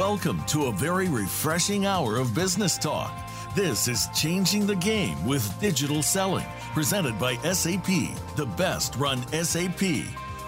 Welcome to a very refreshing hour of business talk. This is Changing the Game with Digital Selling, presented by SAP, the best run SAP.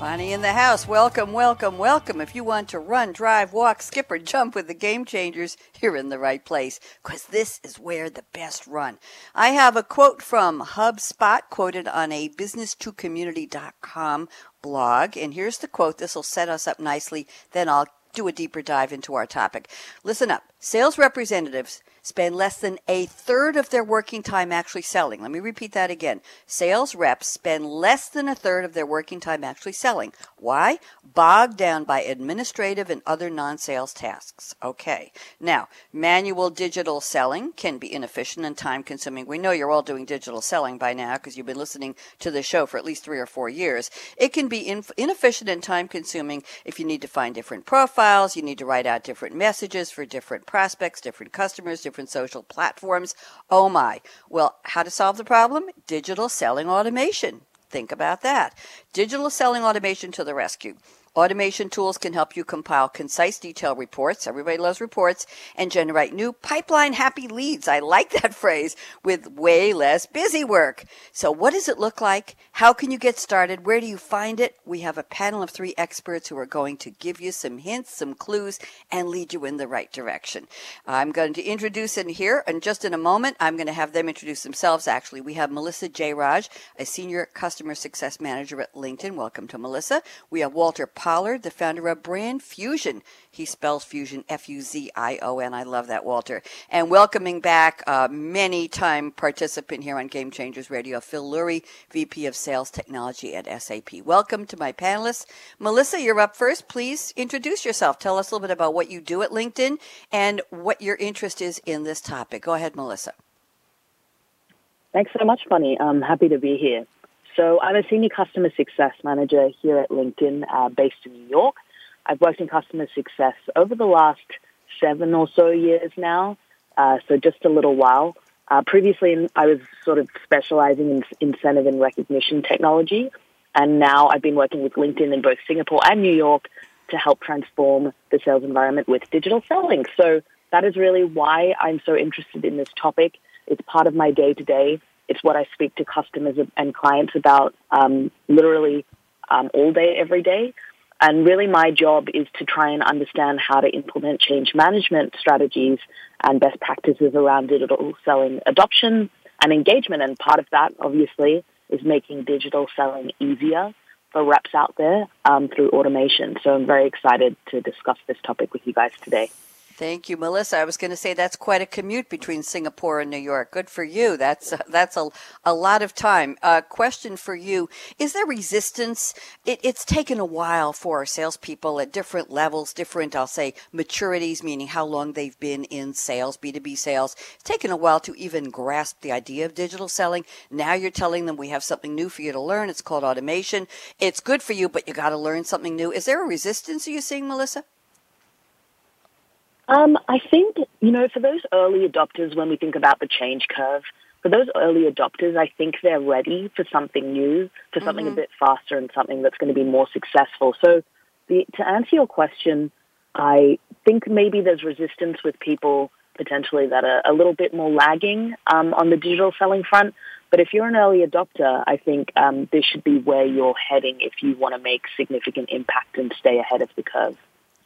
Bonnie in the house. Welcome, welcome, welcome. If you want to run, drive, walk, skip, or jump with the game changers, you're in the right place because this is where the best run. I have a quote from HubSpot quoted on a business2community.com blog. And here's the quote. This will set us up nicely. Then I'll do a deeper dive into our topic. Listen up. Sales representatives spend less than a third of their working time actually selling. Let me repeat that again. Sales reps spend less than a third of their working time actually selling. Why? Bogged down by administrative and other non sales tasks. Okay. Now, manual digital selling can be inefficient and time consuming. We know you're all doing digital selling by now because you've been listening to the show for at least three or four years. It can be inefficient and time consuming if you need to find different profiles, you need to write out different messages for different prospects, different customers, different social platforms. Oh my. Well, how to solve the problem? Digital selling automation. Think about that. Digital selling automation to the rescue. Automation tools can help you compile concise, detailed reports. Everybody loves reports and generate new pipeline happy leads. I like that phrase with way less busy work. So what does it look like? How can you get started? Where do you find it? We have a panel of three experts who are going to give you some hints, some clues, and lead you in the right direction. I'm going to introduce in here and just in a moment, I'm going to have them introduce themselves. Actually, we have Melissa Jeyaraj, a senior customer success manager at LinkedIn. Welcome to Melissa. We have Walter The founder of Brand Fuzion. He spells fusion F U Z I O N. I love that, Walter. And welcoming back uh, many time participant here on Game Changers Radio, Phil Lurie, VP of Sales Technology at SAP. Welcome to my panelists. Melissa, you're up first. Please introduce yourself. Tell us a little bit about what you do at LinkedIn and what your interest is in this topic. Go ahead, Melissa. Thanks so much, Bonnie. I'm happy to be here. So I'm a senior customer success manager here at LinkedIn, uh, based in New York. I've worked in customer success over the last seven or so years now, uh, so just a little while. Uh, previously, I was sort of specializing in incentive and recognition technology, and now I've been working with LinkedIn in both Singapore and New York to help transform the sales environment with digital selling. So that is really why I'm so interested in this topic. It's part of my day to day. It's what I speak to customers and clients about um, literally um, all day, every day. And really, my job is to try and understand how to implement change management strategies and best practices around digital selling adoption and engagement. And part of that, obviously, is making digital selling easier for reps out there um, through automation. So I'm very excited to discuss this topic with you guys today. Thank you, Melissa. I was going to say that's quite a commute between Singapore and New York. Good for you. That's uh, that's a, a lot of time. Uh, question for you: Is there resistance? It, it's taken a while for our salespeople at different levels, different, I'll say, maturities, meaning how long they've been in sales, B two B sales. It's taken a while to even grasp the idea of digital selling. Now you're telling them we have something new for you to learn. It's called automation. It's good for you, but you got to learn something new. Is there a resistance? Are you seeing, Melissa? Um, I think, you know, for those early adopters, when we think about the change curve, for those early adopters, I think they're ready for something new, for something mm-hmm. a bit faster and something that's going to be more successful. So the, to answer your question, I think maybe there's resistance with people potentially that are a little bit more lagging um, on the digital selling front. But if you're an early adopter, I think um, this should be where you're heading if you want to make significant impact and stay ahead of the curve,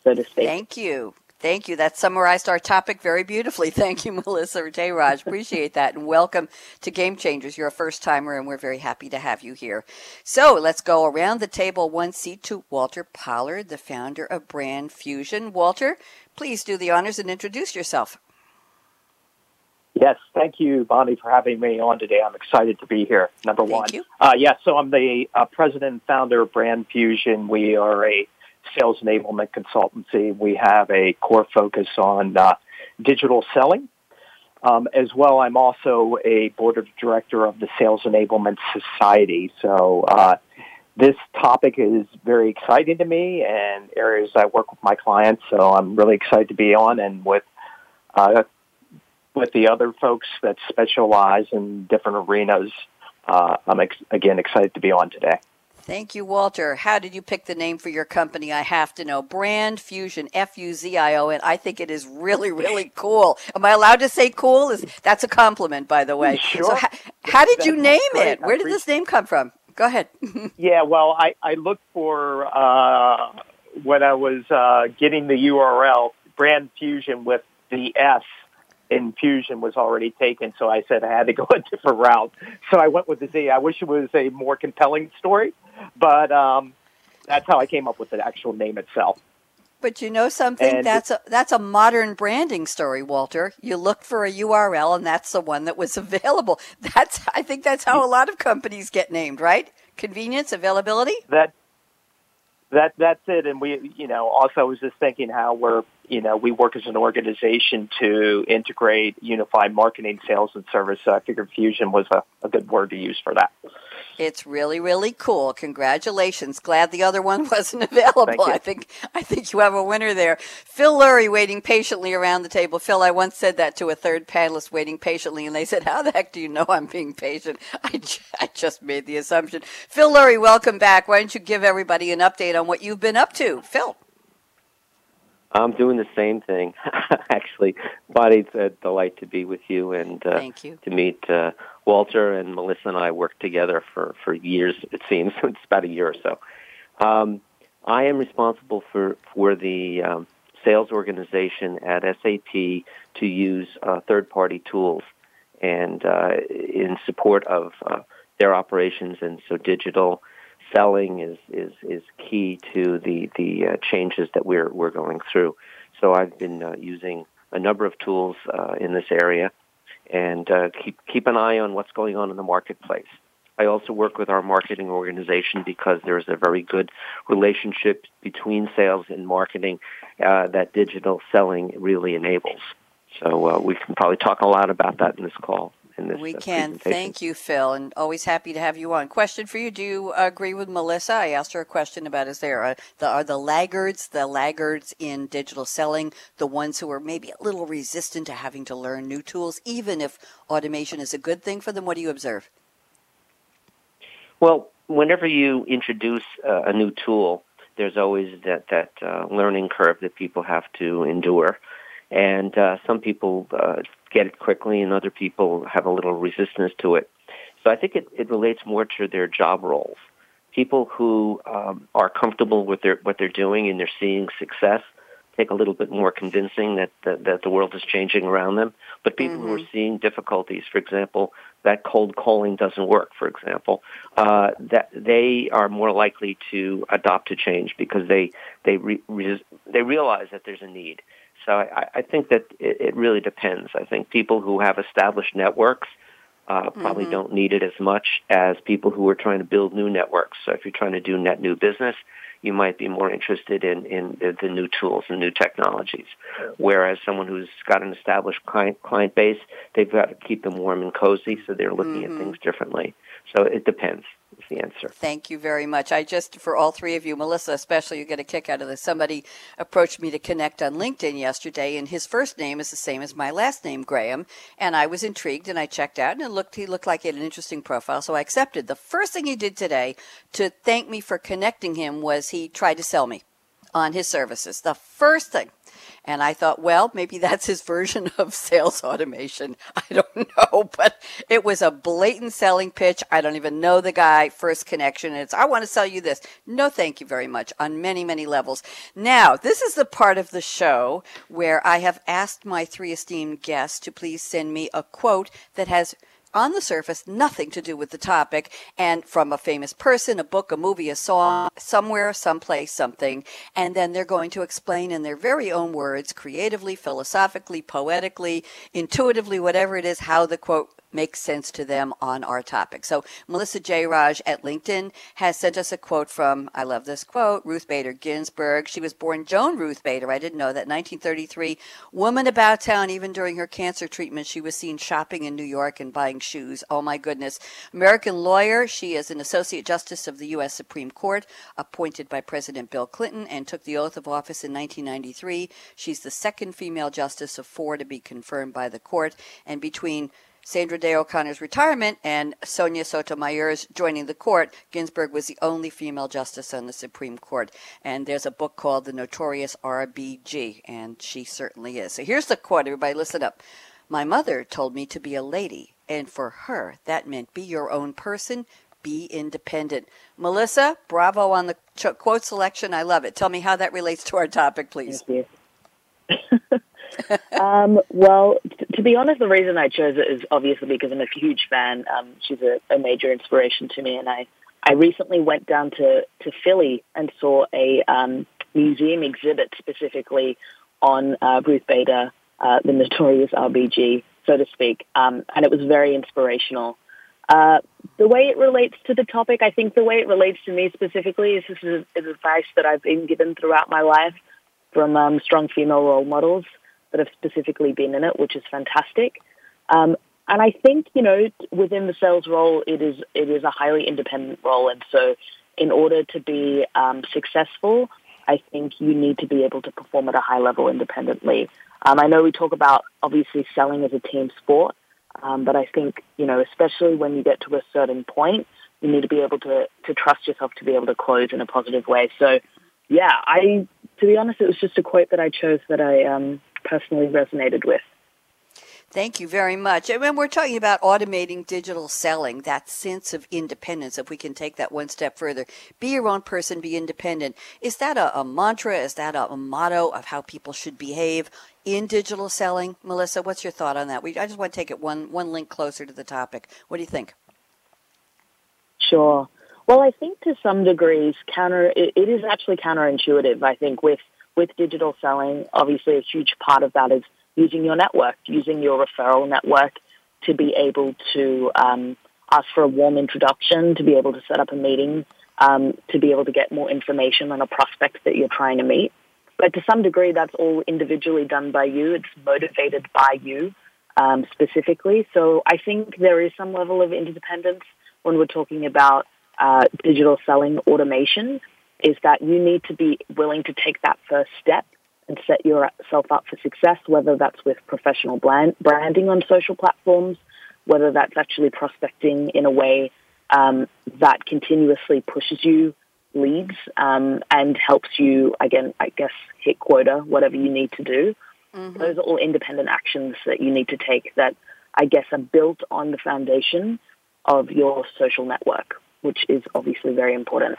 so to speak. Thank you. Thank you. That summarized our topic very beautifully. Thank you, Melissa Jeyaraj. Appreciate that. And welcome to Game Changers. You're a first timer, and we're very happy to have you here. So let's go around the table one seat to Walter Pollard, the founder of Brand Fuzion. Walter, please do the honors and introduce yourself. Yes, thank you, Bonnie, for having me on today. I'm excited to be here. Number thank one. You. Uh, yes, so I'm the uh, president and founder of Brand Fuzion. We are a sales enablement consultancy. We have a core focus on uh, digital selling. Um, as well, I'm also a board of director of the Sales Enablement Society. So uh, this topic is very exciting to me and areas I work with my clients. So I'm really excited to be on and with uh, with the other folks that specialize in different arenas. Uh, I'm ex- again excited to be on today. Thank you, Walter. How did you pick the name for your company? I have to know. Brand Fuzion, F U Z I O N. I think it is really, really cool. Am I allowed to say cool? Is that's a compliment, by the way. Sure. So, how, how did you name it? Where did this name come from? Go ahead. yeah, well, I, I looked for uh, when I was uh, getting the URL, Brand Fusion with the S infusion was already taken, so I said I had to go a different route. So I went with the Z. I wish it was a more compelling story, but um, that's how I came up with the actual name itself. But you know something? And- that's a that's a modern branding story, Walter. You look for a URL and that's the one that was available. That's I think that's how a lot of companies get named, right? Convenience, availability? That that that's it. And we, you know, also I was just thinking how we're, you know, we work as an organization to integrate unify marketing, sales, and service. So I figured fusion was a, a good word to use for that. It's really, really cool. Congratulations. Glad the other one wasn't available. I think I think you have a winner there. Phil Lurie waiting patiently around the table. Phil, I once said that to a third panelist waiting patiently, and they said, How the heck do you know I'm being patient? I, I just made the assumption. Phil Lurie, welcome back. Why don't you give everybody an update on what you've been up to? Phil. I'm doing the same thing. Actually, Bonnie, it's a delight to be with you and uh, Thank you. to meet uh, Walter and Melissa and I worked together for, for years, it seems. it's about a year or so. Um, I am responsible for, for the um, sales organization at SAP to use uh, third-party tools and uh, in support of uh, their operations. And so digital selling is, is, is key to the, the uh, changes that we're, we're going through. So I've been uh, using a number of tools uh, in this area and uh, keep, keep an eye on what's going on in the marketplace. I also work with our marketing organization because there's a very good relationship between sales and marketing uh, that digital selling really enables. So uh, we can probably talk a lot about that in this call. In this, We uh, can. Thank you, Phil, and always happy to have you on. Question for you: Do you agree with Melissa? I asked her a question about: Is there a, the are the laggards, the laggards in digital selling, the ones who are maybe a little resistant to having to learn new tools, even if automation is a good thing for them? What do you observe? Well, whenever you introduce uh, a new tool, there's always that that uh, learning curve that people have to endure, and uh, some people uh, get it quickly, and other people have a little resistance to it. So I think it, it relates more to their job roles. People who um, are comfortable with their what they're doing and they're seeing success take a little bit more convincing that that, that the world is changing around them. But people who are seeing difficulties, for example, that cold calling doesn't work, for example, uh, that they are more likely to adopt a change because they they re, re, they realize that there's a need. So I, I think that it, it really depends. I think people who have established networks uh, probably don't need it as much as people who are trying to build new networks. So if you're trying to do net new business, you might be more interested in, in the, the new tools and new technologies. Whereas someone who's got an established client, client base, they've got to keep them warm and cozy, so they're looking at things differently. So it depends, is the answer. Thank you very much. I just, for all three of you, Melissa especially, you get a kick out of this. Somebody approached me to connect on LinkedIn yesterday, and his first name is the same as my last name, Graham. And I was intrigued, and I checked out, and it looked he looked like he had an interesting profile, so I accepted. The first thing he did today to thank me for connecting him was he tried to sell me on his services. The first thing. And I thought, well, maybe that's his version of sales automation. I don't know, but it was a blatant selling pitch. I don't even know the guy. First connection. It's, I want to sell you this. No, thank you very much on many, many levels. Now, this is the part of the show where I have asked my three esteemed guests to please send me a quote that has on the surface, nothing to do with the topic, and from a famous person, a book, a movie, a song, somewhere, someplace, something, and then they're going to explain in their very own words, creatively, philosophically, poetically, intuitively, whatever it is, how the quote makes sense to them on our topic. So Melissa Jeyaraj at LinkedIn has sent us a quote from, I love this quote, Ruth Bader Ginsburg. She was born Joan Ruth Bader. I didn't know that. 1933, woman about town. Even during her cancer treatment, she was seen shopping in New York and buying shoes. Oh my goodness. American lawyer. She is an associate justice of the U.S. Supreme Court, appointed by President Bill Clinton and took the oath of office in 1993. She's the second female justice of four to be confirmed by the court. And between Sandra Day O'Connor's retirement and Sonia Sotomayor's joining the court, Ginsburg was the only female justice on the Supreme Court. And there's a book called The Notorious RBG, and she certainly is. So here's the quote. Everybody listen up. My mother told me to be a lady, and for her, that meant be your own person, be independent. Melissa, bravo on the quote selection. I love it. Tell me how that relates to our topic, please. Thank you. um, well, t- to be honest, the reason I chose it is obviously because I'm a huge fan. Um, she's a, a, major inspiration to me, and I, I recently went down to, to Philly and saw a um, museum exhibit specifically on uh, Ruth Bader, uh, the notorious RBG, so to speak, um, and it was very inspirational. Uh, the way it relates to the topic, I think the way it relates to me specifically is this is, is advice that I've been given throughout my life from um, strong female role models that have specifically been in it, which is fantastic. Um, and I think you know within the sales role, it is it is a highly independent role, and so in order to be um, successful, I think you need to be able to perform at a high level independently. Um, I know we talk about obviously selling as a team sport, um, but I think you know especially when you get to a certain point, you need to be able to to trust yourself to be able to close in a positive way. So, yeah, I to be honest, it was just a quote that I chose that I um, personally resonated with. Thank you very much. And when we're talking about automating digital selling, that sense of independence, if we can take that one step further, be your own person, be independent. Is that a, a mantra? Is that a, a, motto of how people should behave in digital selling? Melissa, what's your thought on that? We, I just want to take it one, one link closer to the topic. What do you think? Sure. Well, I think to some degrees, counter it, it is actually counterintuitive. I think with with digital selling, obviously a huge part of that is using your network, using your referral network to be able to um, ask for a warm introduction, to be able to set up a meeting, um, to be able to get more information on a prospect that you're trying to meet. But to some degree, that's all individually done by you. It's motivated by you um, specifically. So I think there is some level of interdependence when we're talking about uh, digital selling automation is that you need to be willing to take that first step and set yourself up for success, whether that's with professional brand, branding on social platforms, whether that's actually prospecting in a way um, that continuously pushes you leads um, and helps you, again, I guess, hit quota, whatever you need to do. Mm-hmm. Those are all independent actions that you need to take that I guess are built on the foundation of your social network, which is obviously very important.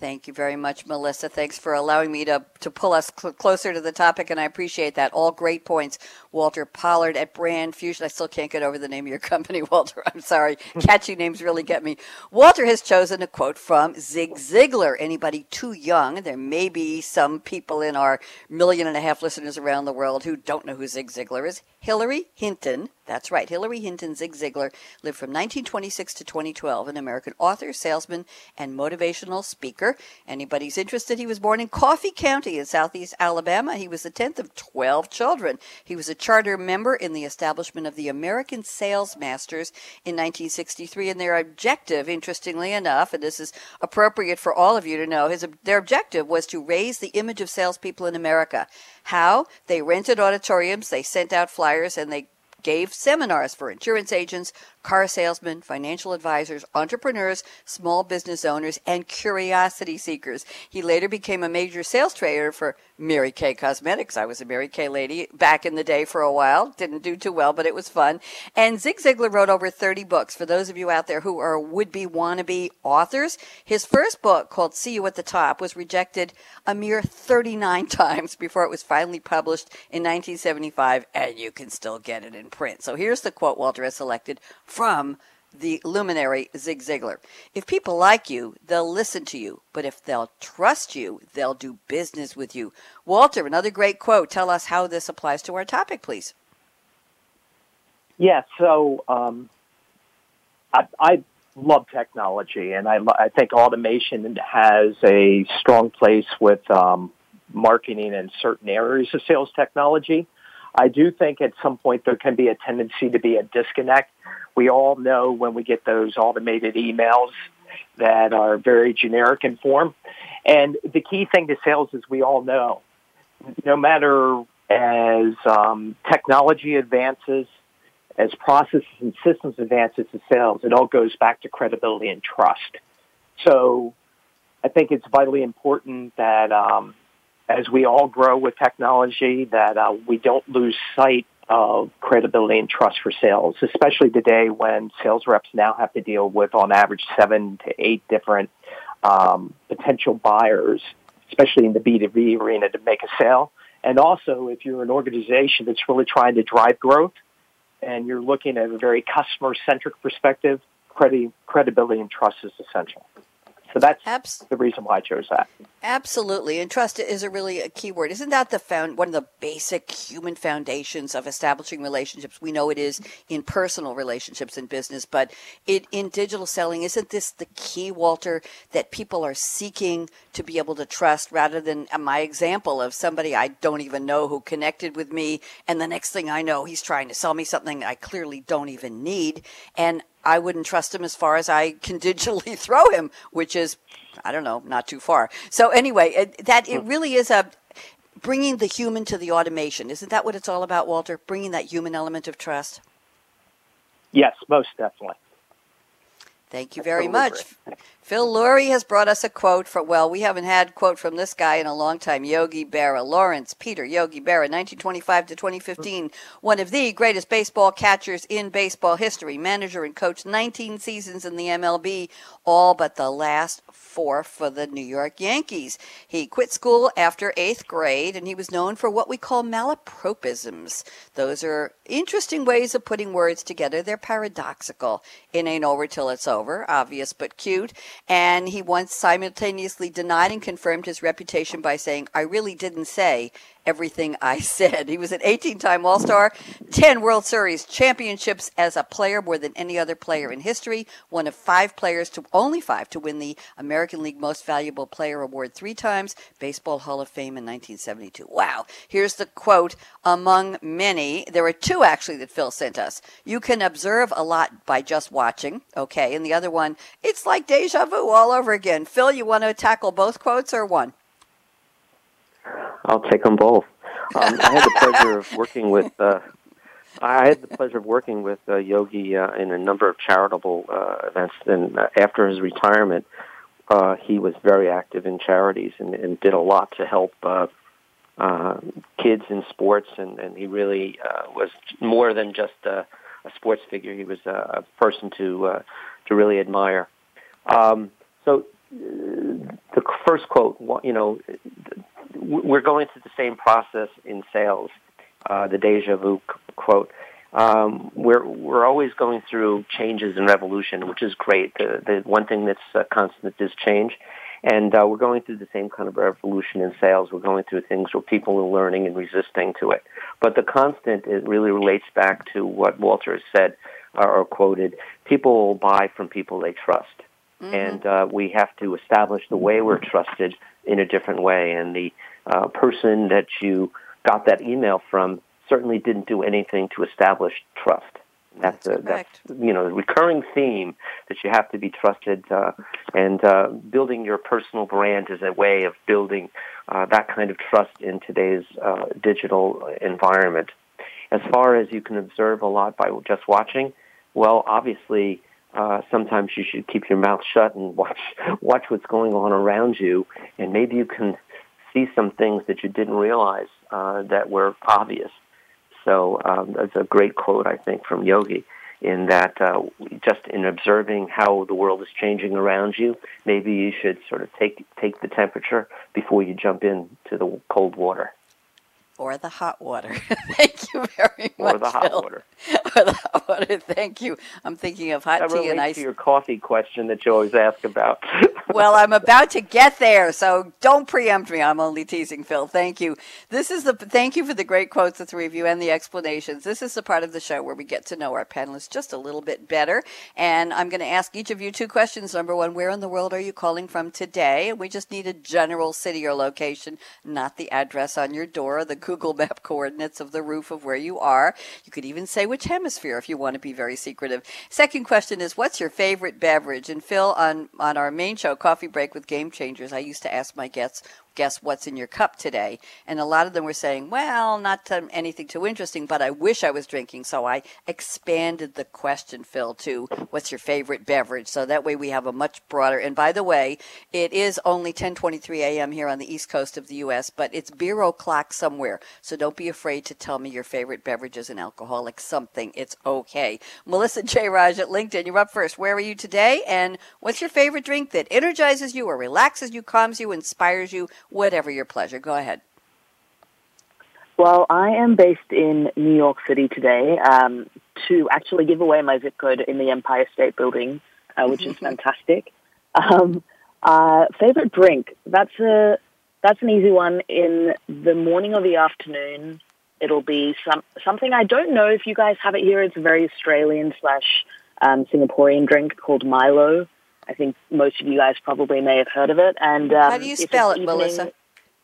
Thank you very much, Melissa. Thanks for allowing me to, to pull us cl- closer to the topic, and I appreciate that. All great points. Walter Pollard at Brand Fuzion. I still can't get over the name of your company, Walter. I'm sorry. Catchy names really get me. Walter has chosen a quote from Zig Ziglar. Anybody too young? There may be some people in our million and a half listeners around the world who don't know who Zig Ziglar is. Hillary Hinton that's right. Hillary Hinton Zig Ziglar lived from 1926 to 2012, an American author, salesman, and motivational speaker. Anybody's interested, he was born in Coffee County in southeast Alabama. He was the 10th of 12 children. He was a charter member in the establishment of the American Sales Masters in 1963, and their objective, interestingly enough, and this is appropriate for all of you to know, his, their objective was to raise the image of salespeople in America. How? They rented auditoriums, they sent out flyers, and they gave seminars for insurance agents, car salesmen, financial advisors, entrepreneurs, small business owners, and curiosity seekers. He later became a major sales trader for Mary Kay Cosmetics. I was a Mary Kay lady back in the day for a while. Didn't do too well, but it was fun. And Zig Ziglar wrote over 30 books. For those of you out there who are would-be wannabe authors, his first book called See You at the Top was rejected a mere 39 times before it was finally published in 1975, and you can still get it in print. So here's the quote Walter has selected from the luminary Zig Ziglar. If people like you, they'll listen to you. But if they'll trust you, they'll do business with you. Walter, another great quote. Tell us how this applies to our topic, please. Yeah, so um, I, I love technology, and I, I think automation has a strong place with um, marketing in certain areas of sales technology. I do think at some point there can be a tendency to be a disconnect. We all know when we get those automated emails that are very generic in form. And the key thing to sales is we all know, no matter as um, technology advances, as processes and systems advances to sales, it all goes back to credibility and trust. So I think it's vitally important that um, as we all grow with technology, that uh, we don't lose sight of credibility and trust for sales, especially today when sales reps now have to deal with, on average, seven to eight different um, potential buyers, especially in the B2B arena, to make a sale. And also, if you're an organization that's really trying to drive growth, and you're looking at a very customer centric perspective, credi- credibility and trust is essential. So that's Abs- the reason why I chose that. Absolutely, and trust is a really a key word. Isn't that the found one of the basic human foundations of establishing relationships? We know it is in personal relationships in business, but it in digital selling. Isn't this the key, Walter, that people are seeking to be able to trust rather than uh, my example of somebody I don't even know who connected with me, and the next thing I know, he's trying to sell me something I clearly don't even need, and I wouldn't trust him as far as I can digitally throw him, which is, I don't know, not too far. So anyway, it, that it hmm. really is a bringing the human to the automation. Isn't that what it's all about, Walter? Bringing that human element of trust. Yes, most definitely. Thank you very much. Phil Lurie has brought us a quote from, well, we haven't had quote from this guy in a long time. Yogi Berra, Lawrence Peter Yogi Berra, 1925 to 2015, one of the greatest baseball catchers in baseball history, manager and coach 19 seasons in the MLB, all but the last four for the New York Yankees. He quit school after eighth grade and he was known for what we call malapropisms. Those are interesting ways of putting words together. They're paradoxical. It ain't over till it's over, obvious but cute. And he once simultaneously denied and confirmed his reputation by saying, I really didn't say everything I said. He was an 18 time All Star, 10 World Series championships as a player, more than any other player in history, one of five players to only five to win the American League Most Valuable Player Award three times, Baseball Hall of Fame in 1972. Wow. Here's the quote among many. There are two actually that Phil sent us. You can observe a lot by just watching. Okay. And the other one, it's like deja vu all over again. Phil, you want to tackle both quotes or one? I'll take them both. Um, I had the pleasure of working with. Uh, I had the pleasure of working with uh, Yogi uh, in a number of charitable uh, events. And uh, after his retirement, uh, he was very active in charities and, and did a lot to help uh, uh, kids in sports. And, and he really uh, was more than just a, a sports figure. He was a, a person to uh, to really admire. Um, so uh, the first quote, you know, we're going through the same process in sales. Uh, the deja vu quote. Um, we're we're always going through changes and revolution, which is great. The, the one thing that's uh, constant is change, and uh, we're going through the same kind of revolution in sales. We're going through things where people are learning and resisting to it. But the constant it really relates back to what Walter has said uh, or quoted. People will buy from people they trust. Mm-hmm. And uh, we have to establish the way we're trusted in a different way. And the uh, person that you got that email from certainly didn't do anything to establish trust. That's, that's, a, that's you know the recurring theme that you have to be trusted, uh, and uh, building your personal brand is a way of building uh, that kind of trust in today's uh, digital environment. As far as you can observe a lot by just watching, well, obviously uh, sometimes you should keep your mouth shut and watch watch what's going on around you, and maybe you can see some things that you didn't realize uh, that were obvious. So um, that's a great quote, I think, from Yogi. In that, uh, just in observing how the world is changing around you, maybe you should sort of take take the temperature before you jump into the cold water or the hot water. Thank you very much. Or the hot water. or the hot water. Thank you. I'm thinking of hot that tea and ice. to your coffee question that you always ask about. well, I'm about to get there, so don't preempt me. I'm only teasing, Phil. Thank you. This is the thank you for the great quotes, the three of you, and the explanations. This is the part of the show where we get to know our panelists just a little bit better. And I'm going to ask each of you two questions. Number one, where in the world are you calling from today? We just need a general city or location, not the address on your door or the Google Map coordinates of the roof of where you are. You could even say which hemisphere if you want to be very secretive. Second question is, what's your favorite beverage? And Phil, on on our main show, Coffee Break with Game Changers, I used to ask my guests guess what's in your cup today. And a lot of them were saying, well, not um, anything too interesting, but I wish I was drinking. So I expanded the question, Phil, to what's your favorite beverage? So that way we have a much broader. And by the way, it is only 10:23 a.m. here on the east coast of the U.S., but it's beer o'clock somewhere. So don't be afraid to tell me your favorite beverage is an alcoholic something. It's okay. Melissa Jeyaraj at LinkedIn, you're up first. Where are you today? And what's your favorite drink that energizes you or relaxes you, calms you, inspires you, whatever your pleasure? Go ahead. Well, I am based in New York City today um, to actually give away my zip code in the Empire State Building, uh, which is fantastic. Um, uh, favorite drink? That's a that's an easy one. In the morning or the afternoon, it'll be some something I don't know if you guys have it here. It's a very Australian slash um, Singaporean drink called Milo. I think most of you guys probably may have heard of it. And um, how do you spell it, Melissa?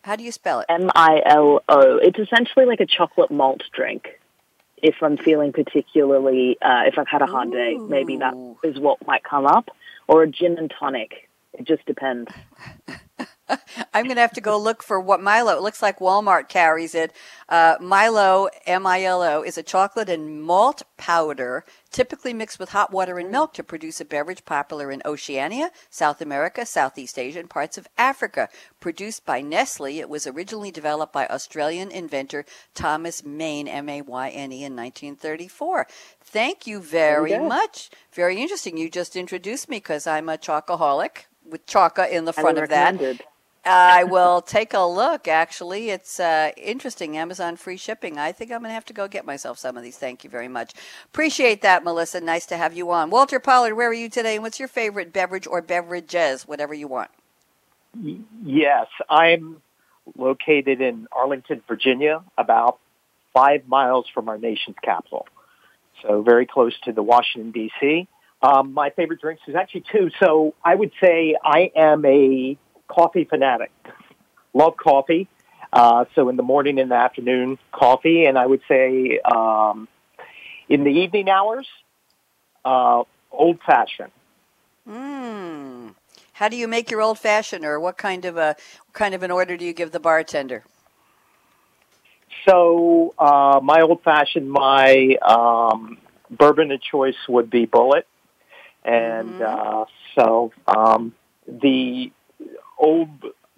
How do you spell it? M I L O. It's essentially like a chocolate malt drink. If I'm feeling particularly, uh, if I've had a hard day, maybe that is what might come up. Or a gin and tonic. It just depends. I'm going to have to go look for what Milo. It looks like Walmart carries it. Uh, Milo, M-I-L-O, is a chocolate and malt powder typically mixed with hot water and milk to produce a beverage popular in Oceania, South America, Southeast Asia, and parts of Africa. Produced by Nestle, it was originally developed by Australian inventor Thomas Mayne, M-A-Y-N-E, in 1934. Thank you very you much. Very interesting. You just introduced me because I'm a chocoholic with choca in the front of that. I will take a look. Actually, it's uh, interesting. Amazon free shipping. I think I'm going to have to go get myself some of these. Thank you very much. Appreciate that, Melissa. Nice to have you on. Walter Pollard, where are you today? And what's your favorite beverage or beverages? Whatever you want. Yes, I'm located in Arlington, Virginia, about five miles from our nation's capital. So very close to the Washington, D.C. Um, my favorite drinks is actually two. So I would say I am a coffee fanatic. Love coffee. Uh, so in the morning and the afternoon, coffee, and I would say um, in the evening hours, uh, old fashioned. Mm. How do you make your old fashioned, or what kind of a what kind of an order do you give the bartender? So uh, my old fashioned, my um, bourbon of choice would be Bulleit, and Mm-hmm. uh, so um, the old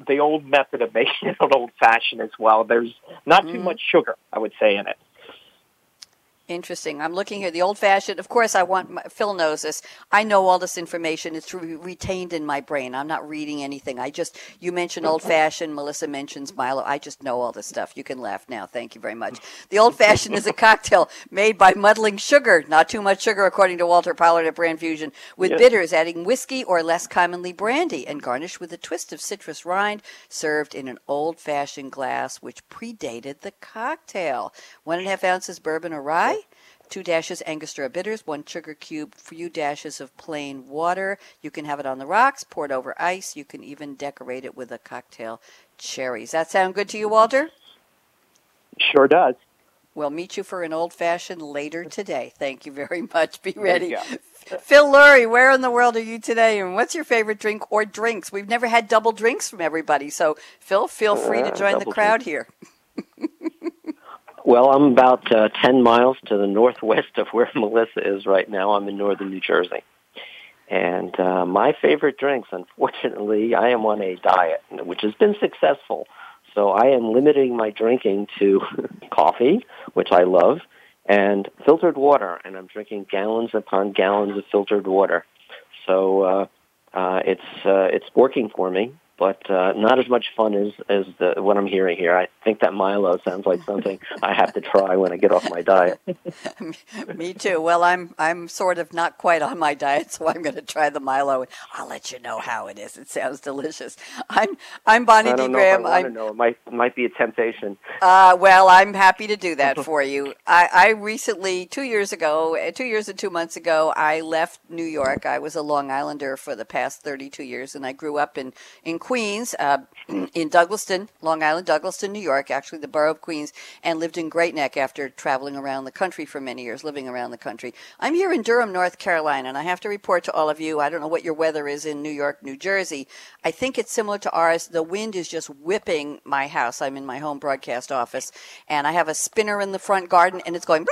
the old method of making it old fashioned as well. There's not too Mhm. much sugar, I would say, in it. Interesting. I'm looking here. The old fashioned, of course, I want, my, Phil knows this. I know all this information. It's re- retained in my brain. I'm not reading anything. I just, you mentioned old fashioned. Melissa mentions Milo. I just know all this stuff. You can laugh now. Thank you very much. The old fashioned is a cocktail made by muddling sugar, not too much sugar, according to Walter Pollard at Brand Fuzion, with Yes. bitters, adding whiskey or less commonly brandy, and garnished with a twist of citrus rind, served in an old fashioned glass which predated the cocktail. One and a half ounces bourbon or rye two dashes Angostura bitters, one sugar cube, few dashes of plain water. You can have it on the rocks, poured over ice. You can even decorate it with a cocktail cherries. That sound good to you, Walter? Sure does. We'll meet you for an old fashioned later today. Thank you very much. Be ready. Phil Lurie, where in the world are you today? And what's your favorite drink or drinks? We've never had double drinks from everybody. So, Phil, feel free to Uh, join the crowd drink. here. Well, I'm about uh, 10 miles to the northwest of where Melissa is right now. I'm in northern New Jersey. And uh, my favorite drinks, unfortunately, I am on a diet, which has been successful. So I am limiting my drinking to coffee, which I love, and filtered water. And I'm drinking gallons upon gallons of filtered water. So uh, uh, it's uh, it's working for me. But uh, not as much fun as as the what I'm hearing here. I think that Milo sounds like something I have to try when I get off my diet. Me too. Well, I'm I'm sort of not quite on my diet, so I'm going to try the Milo. I'll let you know how it is. It sounds delicious. I'm I'm Bonnie I D. don't know Graham. if I want I'm to know. It might might be a temptation. Uh, well, I'm happy to do that for you. I, I recently, two years ago, uh, two years and two months ago, I left New York. I was a Long Islander for the past 32 years, and I grew up in, in Queens, uh, in Douglaston, Long Island, Douglaston, New York, actually the borough of Queens, and lived in Great Neck after traveling around the country for many years, living around the country. I'm here in Durham, North Carolina, and I have to report to all of you, I don't know what your weather is in New York, New Jersey. I think it's similar to ours. The wind is just whipping my house. I'm in my home broadcast office, and I have a spinner in the front garden, and it's going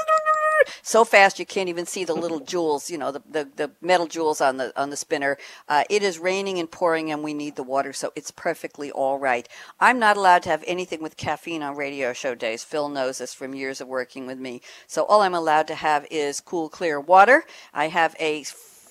so fast you can't even see the little jewels, you know, the, the, the metal jewels on the on the spinner. Uh, it is raining and pouring, and we need the water, so it's perfectly all right. I'm not allowed to have anything with caffeine on radio show days. Phil knows this from years of working with me. So all I'm allowed to have is cool, clear water. I have a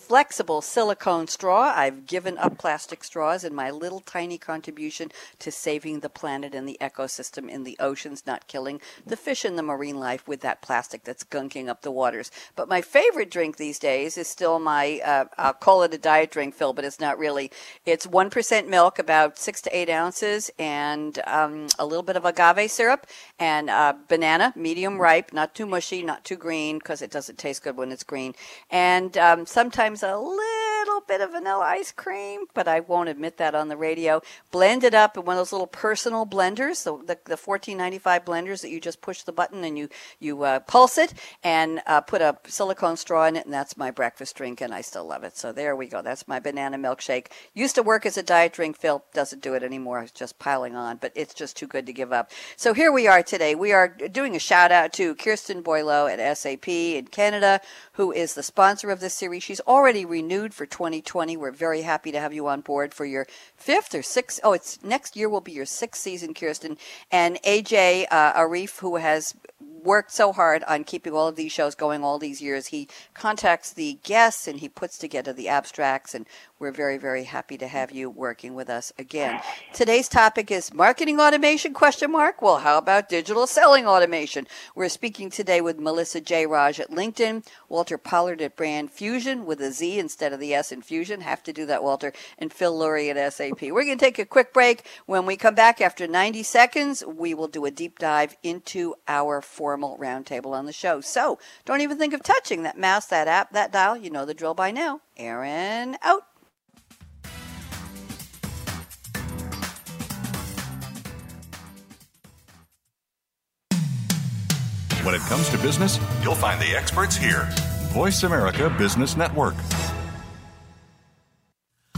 flexible silicone straw. I've given up plastic straws in my little tiny contribution to saving the planet and the ecosystem in the oceans, not killing the fish and the marine life with that plastic that's gunking up the waters. But my favorite drink these days is still my, uh, I'll call it a diet drink, Phil, but it's not really. It's 1% milk, about six to eight ounces, and um, a little bit of agave syrup, and uh, banana, medium ripe, not too mushy, not too green, because it doesn't taste good when it's green. And um, sometimes a little bit of vanilla ice cream, but I won't admit that on the radio. Blend it up in one of those little personal blenders, the the, the fourteen ninety five blenders that you just push the button and you you uh, pulse it and uh, put a silicone straw in it, and that's my breakfast drink, and I still love it. So there we go. That's my banana milkshake. Used to work as a diet drink. Phil doesn't do it anymore. It's just piling on, but it's just too good to give up. So here we are today. We are doing a shout out to Kirsten Boileau at SAP in Canada, who is the sponsor of this series. She's already renewed for 2020. We're very happy to have you on board for your fifth or sixth. Oh, it's next year will be your sixth season, Kirsten. And AJ uh, Arif, who has worked so hard on keeping all of these shows going all these years. He contacts the guests and he puts together the abstracts, and we're very, very happy to have you working with us again. Today's topic is marketing automation question mark. Well, how about digital selling automation? We're speaking today with Melissa Jeyaraj at LinkedIn, Walter Pollard at Brand Fuzion with a Z instead of the S in Fusion. Have to do that, Walter, and Phil Lurie at SAP. We're going to take a quick break. When we come back after 90 seconds, we will do a deep dive into our formal roundtable on the show. So don't even think of touching that mouse, that app, that dial. You know the drill by now. Aaron out. When it comes to business, you'll find the experts here. Voice America Business Network.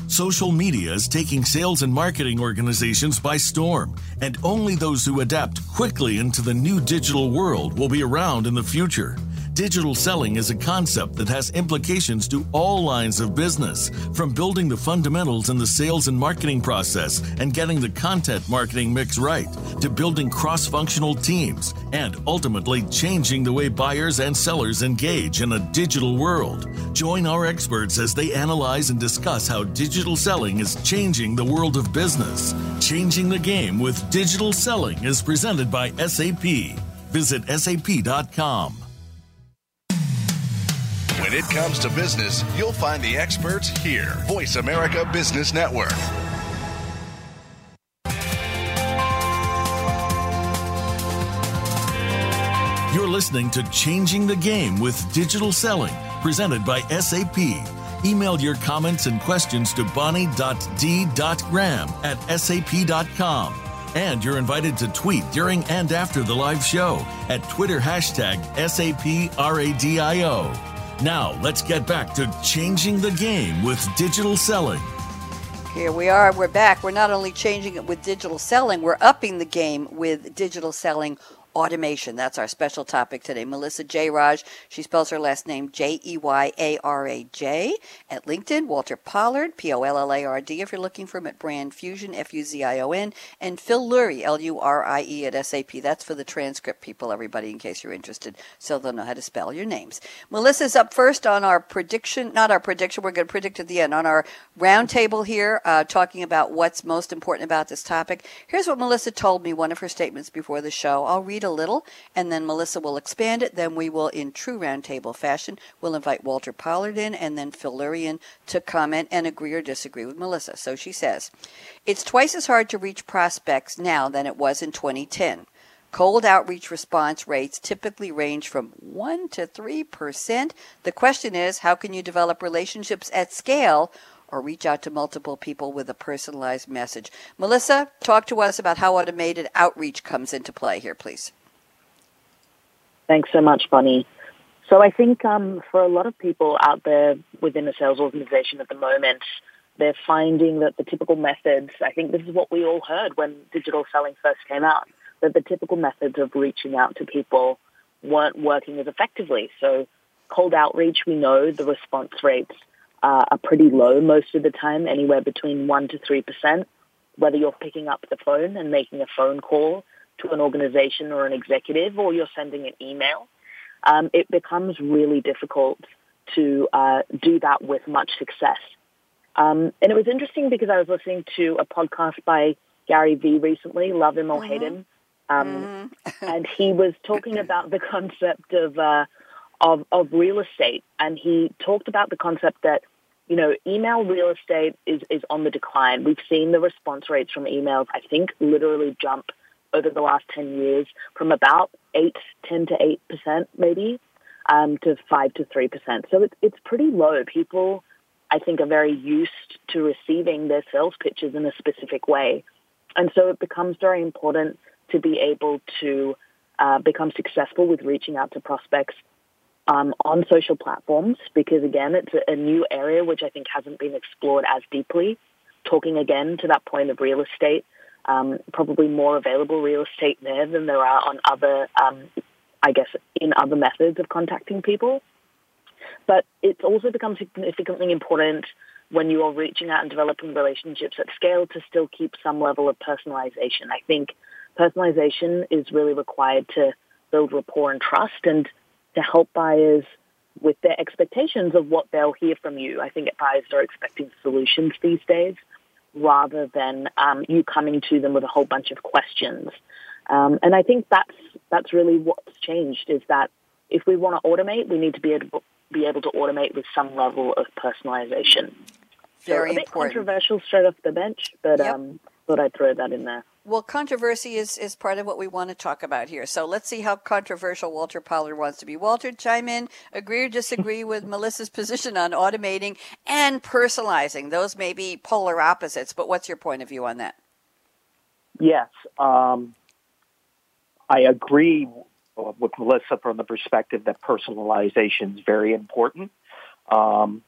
Social media is taking sales and marketing organizations by storm, and only those who adapt quickly into the new digital world will be around in the future. Digital selling is a concept that has implications to all lines of business, from building the fundamentals in the sales and marketing process and getting the content marketing mix right, to building cross functional teams, and ultimately changing the way buyers and sellers engage in a digital world. Join our experts as they analyze and discuss how digital selling is changing the world of business. Changing the Game with Digital Selling is presented by SAP. Visit sap.com. When it comes to business, you'll find the experts here. Voice America Business Network. You're listening to Changing the Game with Digital Selling, presented by SAP. Email your comments and questions to bonnie.d.graham at sap.com. And you're invited to tweet during and after the live show at Twitter hashtag SAPRADIO. Now, let's get back to Changing the Game with Digital Selling. Here we are. We're back. We're not only changing it with digital selling, we're upping the game with digital selling automation. That's our special topic today. Melissa Jeyaraj, she spells her last name J E Y A R A J at LinkedIn. Walter Pollard, P O L L A R D, if you're looking for him at Brand Fuzion, F U Z I O N, and Phil Lurie, L U R I E at SAP. That's for the transcript people, everybody, in case you're interested, so they'll know how to spell your names. Melissa's up first on our prediction, not our prediction, we're going to predict at the end, on our roundtable here, uh, talking about what's most important about this topic. Here's what Melissa told me, one of her statements before the show. I'll read a little, and then Melissa will expand it. Then we will, in true roundtable fashion, we'll invite Walter Pollard in and then Phil Lurian to comment and agree or disagree with Melissa. So she says, It's twice as hard to reach prospects now than it was in 2010. Cold outreach response rates typically range from 1 to 3%. The question is, how can you develop relationships at scale or reach out to multiple people with a personalized message? Melissa, talk to us about how automated outreach comes into play here, please. Thanks so much, Bonnie. So I think um, for a lot of people out there within a sales organization at the moment, they're finding that the typical methods, I think this is what we all heard when digital selling first came out, that the typical methods of reaching out to people weren't working as effectively. So cold outreach, we know the response rates uh, are pretty low most of the time, anywhere between 1% to 3%, whether you're picking up the phone and making a phone call to an organization or an executive or you're sending an email. Um, it becomes really difficult to uh, do that with much success. Um, and it was interesting because I was listening to a podcast by Gary Vee recently, Love Him or mm-hmm. Hate Him. Um, mm-hmm. and he was talking about the concept of, uh, of, of real estate. And he talked about the concept that, you know, email real estate is, is on the decline. We've seen the response rates from emails, I think, literally jump over the last 10 years from about 8, 10 to 8% maybe, um, to 5 to 3%. So it's, it's pretty low. People I think, are very used to receiving their sales pitches in a specific way. And so it becomes very important to be able to uh, become successful with reaching out to prospects um, on social platforms because, again, it's a, new area which I think hasn't been explored as deeply. Talking again to that point of real estate, um, probably more available real estate there than there are on other, um, I guess, in other methods of contacting people. But it's also become significantly important when you are reaching out and developing relationships at scale to still keep some level of personalization. I think personalization is really required to build rapport and trust and to help buyers with their expectations of what they'll hear from you. I think buyers are expecting solutions these days rather than um, you coming to them with a whole bunch of questions. Um, and I think that's that's really what's changed is that if we want to automate, we need to be able, be able to automate with some level of personalization. Very so a bit important. controversial straight off the bench, but yep. um, thought I'd throw that in there. Well, controversy is, is part of what we want to talk about here. So let's see how controversial Walter Pollard wants to be. Walter, chime in, agree or disagree with Melissa's position on automating and personalizing. Those may be polar opposites, but what's your point of view on that? Yes. Um, I agree with Melissa from the perspective that personalization is very important um,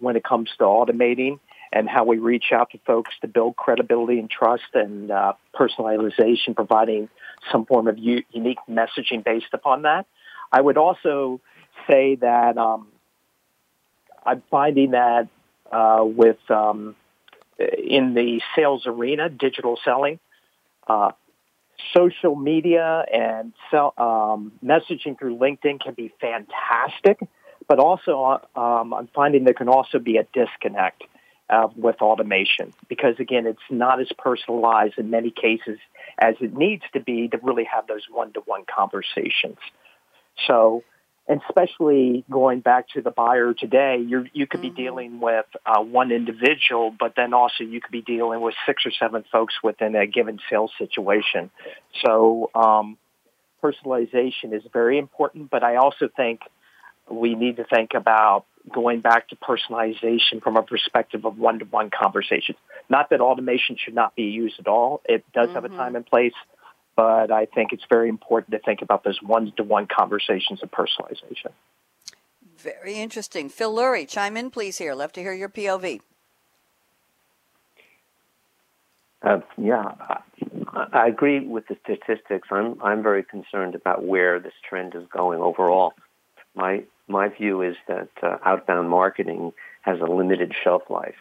when it comes to automating and how we reach out to folks to build credibility and trust and uh, personalization, providing some form of u- unique messaging based upon that. I would also say that um, I'm finding that uh, with um, in the sales arena, digital selling, uh, social media and sell, um, messaging through LinkedIn can be fantastic, but also um, I'm finding there can also be a disconnect uh, with automation because again, it's not as personalized in many cases as it needs to be to really have those one-to-one conversations. So and especially going back to the buyer today, you you could be mm-hmm. dealing with uh, one individual, but then also you could be dealing with six or seven folks within a given sales situation. So um, personalization is very important, but I also think we need to think about going back to personalization from a perspective of one-to-one conversations. Not that automation should not be used at all; it does mm-hmm. have a mm-hmm. time and place but I think it's very important to think about those one-to-one conversations of personalization. Very interesting. Phil Lurie, chime in, please. Here, love to hear your POV. Uh, yeah, I agree with the statistics. I'm I'm very concerned about where this trend is going overall. My my view is that uh, outbound marketing has a limited shelf life,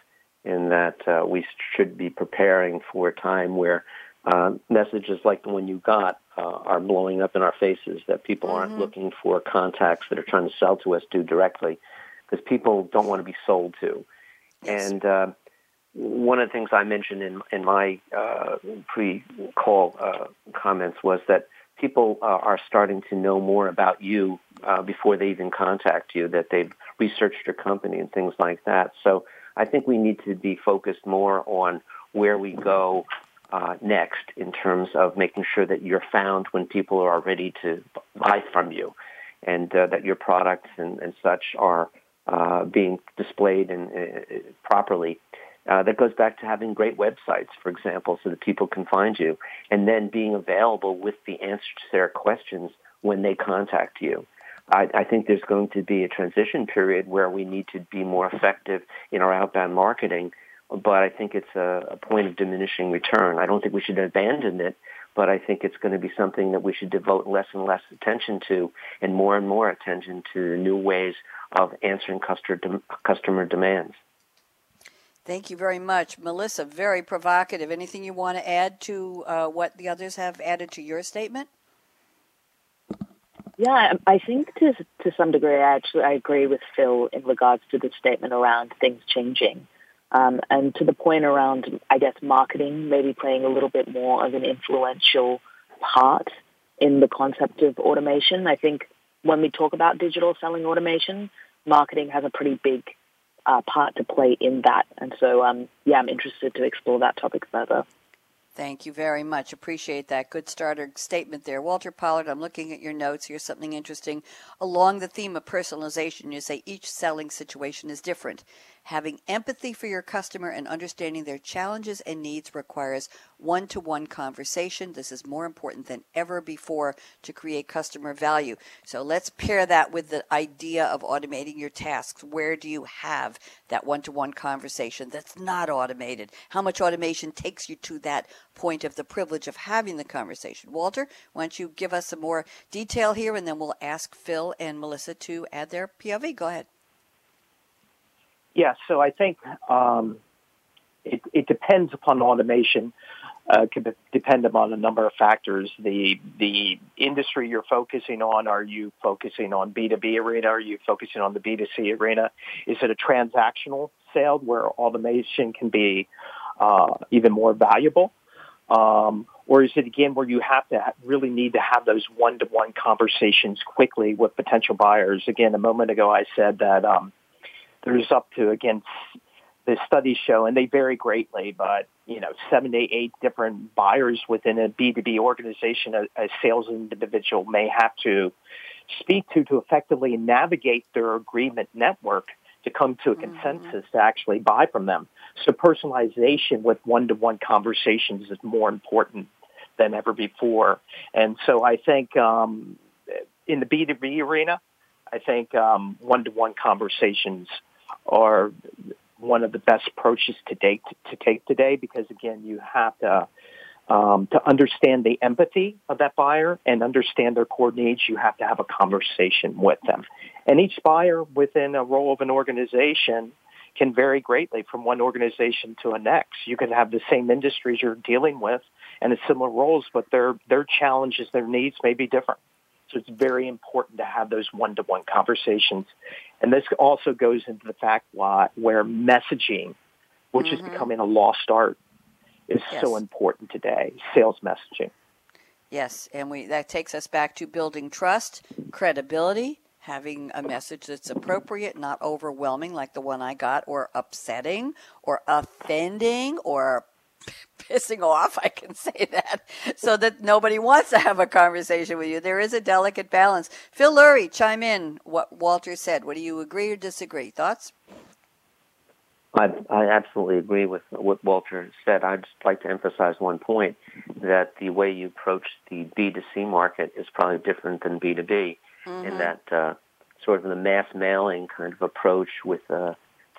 in that uh, we should be preparing for a time where uh, messages like the one you got uh, are blowing up in our faces. That people mm-hmm. aren't looking for contacts that are trying to sell to us do directly, because people don't want to be sold to, yes. and uh, one of the things I mentioned in in my uh, pre-call uh, comments was that people uh, are starting to know more about you uh, before they even contact you. That they've researched your company and things like that. So I think we need to be focused more on where we go uh, next in terms of making sure that you're found when people are ready to buy from you, and uh, that your products and, and such are being displayed and properly uh, that goes back to having great websites, for example, so that people can find you, and then being available with the answers to their questions when they contact you. I, I think there's going to be a transition period where we need to be more effective in our outbound marketing, but I think it's a, a point of diminishing return. I don't think we should abandon it, but I think it's going to be something that we should devote less and less attention to and more and more attention to new ways of answering customer, customer demands. Thank you very much, Melissa. Very provocative. Anything you want to add to uh, what the others have added to your statement? Yeah, I think to to some degree, I actually I agree with Phil in regards to the statement around things changing, um, and to the point around I guess marketing maybe playing a little bit more of an influential part in the concept of automation. I think when we talk about digital selling automation, marketing has a pretty big uh, part to play in that. And so, um, yeah, I'm interested to explore that topic further. Thank you very much. Appreciate that. Good starter statement there. Walter Pollard, I'm looking at your notes. Here's something interesting. Along the theme of personalization, you say each selling situation is different. Having empathy for your customer and understanding their challenges and needs requires one to one conversation. This is more important than ever before to create customer value. So let's pair that with the idea of automating your tasks. Where do you have that one to one conversation that's not automated? How much automation takes you to that point of the privilege of having the conversation? Walter, why don't you give us some more detail here and then we'll ask Phil and Melissa to add their POV. Go ahead. Yeah, so I think um, it, it, depends upon automation. Uh, can depend upon a number of factors. The the industry you're focusing on. Are you focusing on B2B arena? Are you focusing on the B2C arena? Is it a transactional sale where automation can be uh, even more valuable? Um, or is it again where you have to really need to have those one-to-one conversations quickly with potential buyers? Again, a moment ago I said that um, there's up to again the studies show, and they vary greatly, but you know, seven to eight different buyers within a B2B organization, a, a sales individual may have to speak to to effectively navigate their agreement network to come to a mm-hmm. consensus to actually buy from them. So personalization with one-to-one conversations is more important than ever before. And so I think um, in the B2B arena, I think um, one-to-one conversations are one of the best approaches to take to take today because again you have to um, to understand the empathy of that buyer and understand their core needs, you have to have a conversation with them. And each buyer within a role of an organization can vary greatly from one organization to the next. You can have the same industries you're dealing with and the similar roles, but their their challenges, their needs may be different. So it's very important to have those one-to-one conversations. And this also goes into the fact why, where messaging, which mm-hmm. is becoming a lost art, is yes. so important today, sales messaging. Yes, and we that takes us back to building trust, credibility, having a message that's appropriate, not overwhelming like the one I got, or upsetting, or offending, or pissing off, I can say that, so that nobody wants to have a conversation with you. There is a delicate balance. Phil Lurie, chime in what Walter said. What do you agree or disagree? Thoughts? I, I absolutely agree with what Walter said. I'd just like to emphasize one point that the way you approach the B2C market is probably different than B2B mm-hmm. in that uh, sort of the mass mailing kind of approach with uh,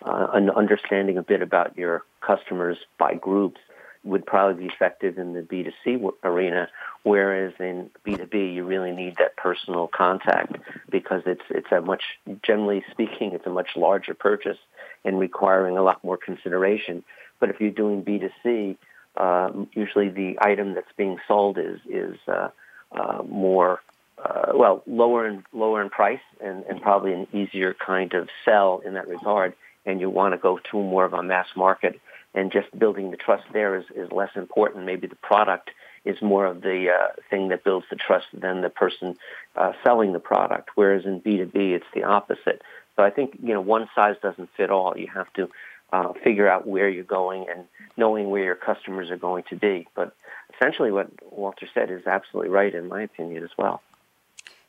uh, an understanding a bit about your customers by groups would probably be effective in the B2C arena, whereas in B2B you really need that personal contact because it's it's a much generally speaking it's a much larger purchase and requiring a lot more consideration. But if you're doing B2C, uh, usually the item that's being sold is is uh, uh, more uh, well lower in lower in price and, and probably an easier kind of sell in that regard. And you want to go to more of a mass market and just building the trust there is, is less important. Maybe the product is more of the uh, thing that builds the trust than the person uh, selling the product. Whereas in B2B, it's the opposite. So I think, you know, one size doesn't fit all. You have to uh, figure out where you're going and knowing where your customers are going to be. But essentially what Walter said is absolutely right in my opinion as well.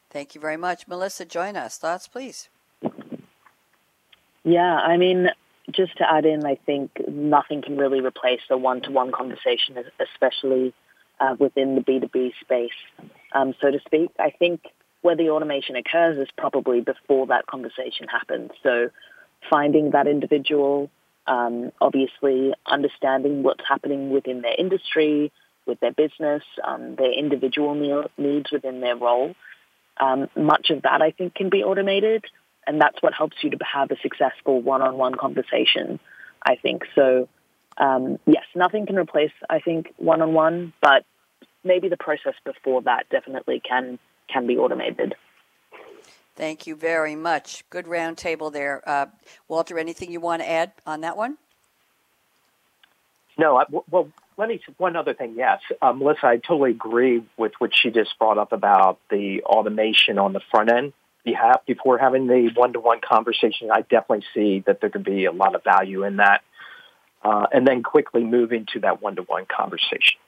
Thank you very much. Melissa, join us. Thoughts, please. Yeah, I mean, just to add in, I think nothing can really replace the one-to-one conversation, especially uh, within the B2B space, um, so to speak. I think where the automation occurs is probably before that conversation happens. So finding that individual, um, obviously understanding what's happening within their industry, with their business, um, their individual needs within their role. Um, much of that, I think, can be automated and that's what helps you to have a successful one-on-one conversation. I think so. Um, yes, nothing can replace I think one-on-one, but maybe the process before that definitely can can be automated. Thank you very much. Good roundtable there, uh, Walter. Anything you want to add on that one? No. I, well, let me one other thing. Yes, uh, Melissa, I totally agree with what she just brought up about the automation on the front end behalf before having the one-to-one conversation. I definitely see that there could be a lot of value in that, uh, and then quickly move into that one-to-one conversation.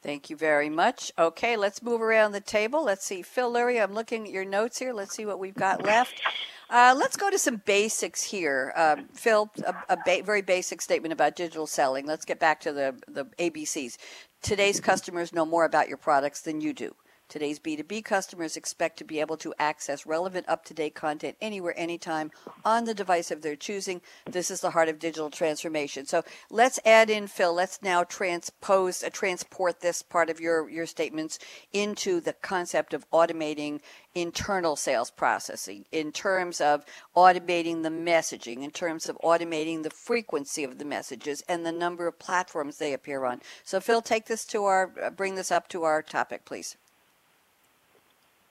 Thank you very much. Okay, let's move around the table. Let's see, Phil Lurie, I'm looking at your notes here. Let's see what we've got left. Uh, let's go to some basics here. Um, Phil, a, a ba- very basic statement about digital selling. Let's get back to the, the ABCs. Today's customers know more about your products than you do. Today's B2B customers expect to be able to access relevant, up to date content anywhere, anytime on the device of their choosing. This is the heart of digital transformation. So let's add in, Phil, let's now transpose, uh, transport this part of your, your statements into the concept of automating internal sales processing in terms of automating the messaging, in terms of automating the frequency of the messages and the number of platforms they appear on. So, Phil, take this to our, uh, bring this up to our topic, please.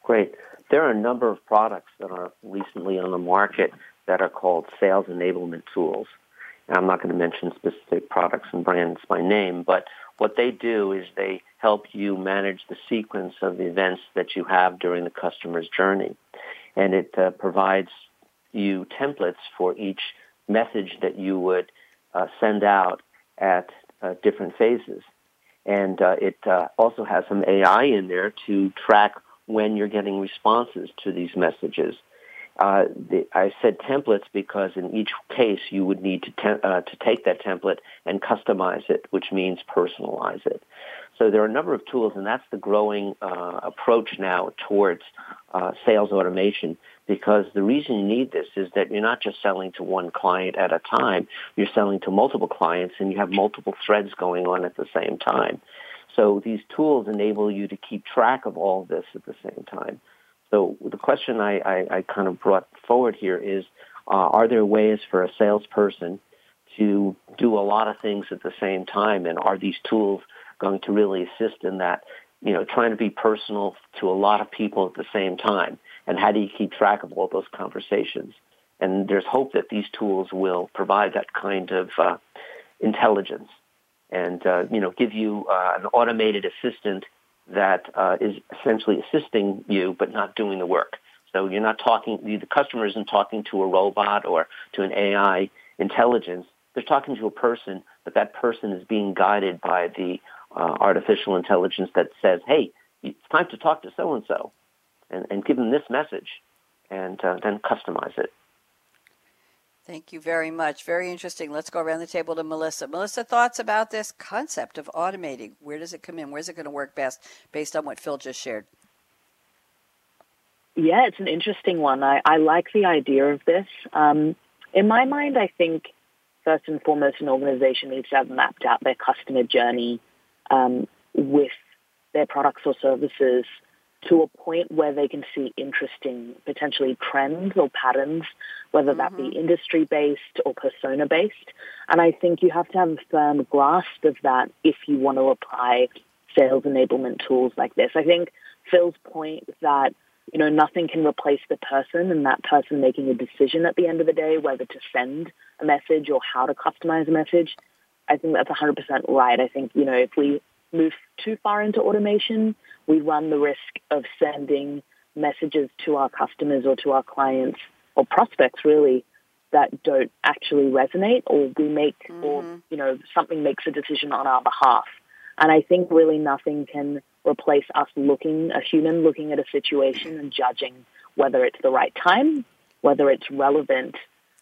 Great. There are a number of products that are recently on the market that are called sales enablement tools. And I'm not going to mention specific products and brands by name, but what they do is they help you manage the sequence of the events that you have during the customer's journey. And it uh, provides you templates for each message that you would uh, send out at uh, different phases. And uh, it uh, also has some AI in there to track when you're getting responses to these messages. Uh, the, I said templates because in each case you would need to, te- uh, to take that template and customize it, which means personalize it. So there are a number of tools, and that's the growing uh, approach now towards uh, sales automation. Because the reason you need this is that you're not just selling to one client at a time; you're selling to multiple clients, and you have multiple threads going on at the same time. So these tools enable you to keep track of all of this at the same time. So the question I, I, I kind of brought forward here is, uh, are there ways for a salesperson to do a lot of things at the same time? And are these tools going to really assist in that, you know, trying to be personal to a lot of people at the same time? And how do you keep track of all those conversations? And there's hope that these tools will provide that kind of uh, intelligence and uh, you know give you uh, an automated assistant that uh, is essentially assisting you but not doing the work. So you're not talking. The customer isn't talking to a robot or to an AI intelligence. They're talking to a person, but that person is being guided by the uh, artificial intelligence that says, "Hey, it's time to talk to so and so," and and give them this message, and uh, then customize it. Thank you very much. Very interesting. Let's go around the table to Melissa. Melissa, thoughts about this concept of automating? Where does it come in? Where's it going to work best based on what Phil just shared? Yeah, it's an interesting one. I, I like the idea of this. Um, in my mind, I think first and foremost, an organization needs to have mapped out their customer journey um, with their products or services to a point where they can see interesting potentially trends or patterns, whether that mm-hmm. be industry based or persona based. And I think you have to have a firm grasp of that if you want to apply sales enablement tools like this. I think Phil's point that you know nothing can replace the person and that person making a decision at the end of the day whether to send a message or how to customize a message. I think that's 100% right. I think you know if we move too far into automation, we run the risk of sending messages to our customers or to our clients or prospects really that don't actually resonate or we make mm-hmm. or you know something makes a decision on our behalf and i think really nothing can replace us looking a human looking at a situation and judging whether it's the right time whether it's relevant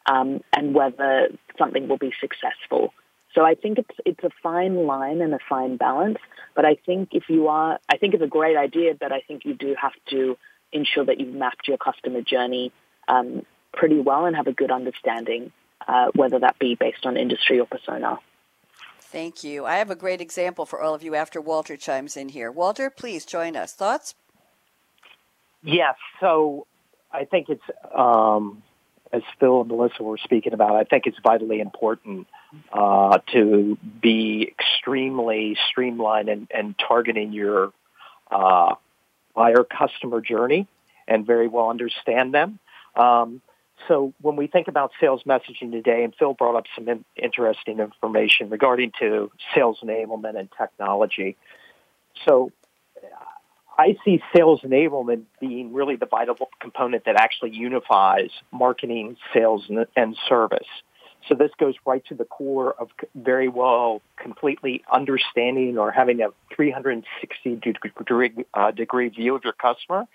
um, and whether something will be successful so I think it's it's a fine line and a fine balance. But I think if you are, I think it's a great idea, but I think you do have to ensure that you've mapped your customer journey um, pretty well and have a good understanding, uh, whether that be based on industry or persona. Thank you. I have a great example for all of you after Walter chimes in here. Walter, please join us. Thoughts? Yes. So I think it's um, as Phil and Melissa were speaking about, I think it's vitally important uh, to be extremely streamlined and, and targeting your uh, buyer customer journey and very well understand them. Um, so when we think about sales messaging today, and Phil brought up some in, interesting information regarding to sales enablement and technology. So I see sales enablement being really the vital component that actually unifies marketing, sales, and, and service. So this goes right to the core of very well completely understanding or having a 360 degree, uh, degree view of your customer.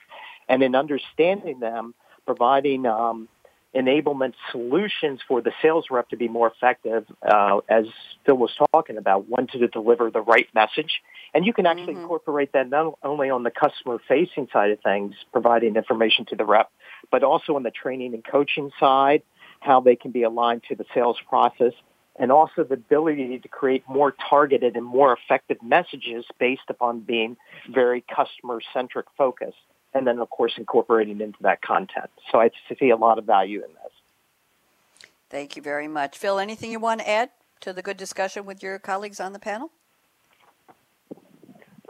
And in understanding them, providing um, enablement solutions for the sales rep to be more effective, uh, as Phil was talking about, when to deliver the right message. And you can actually mm-hmm. incorporate that not only on the customer facing side of things, providing information to the rep, but also on the training and coaching side, how they can be aligned to the sales process, and also the ability to create more targeted and more effective messages based upon being very customer centric focused and then of course incorporating into that content. So I see a lot of value in this. Thank you very much. Phil, anything you want to add to the good discussion with your colleagues on the panel?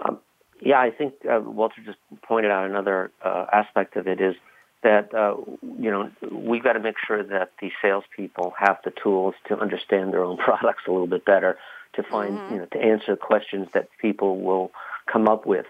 Um, yeah, I think uh, Walter just pointed out another uh, aspect of it is that uh, you know we've got to make sure that the salespeople have the tools to understand their own products a little bit better, to find mm-hmm. you know to answer questions that people will come up with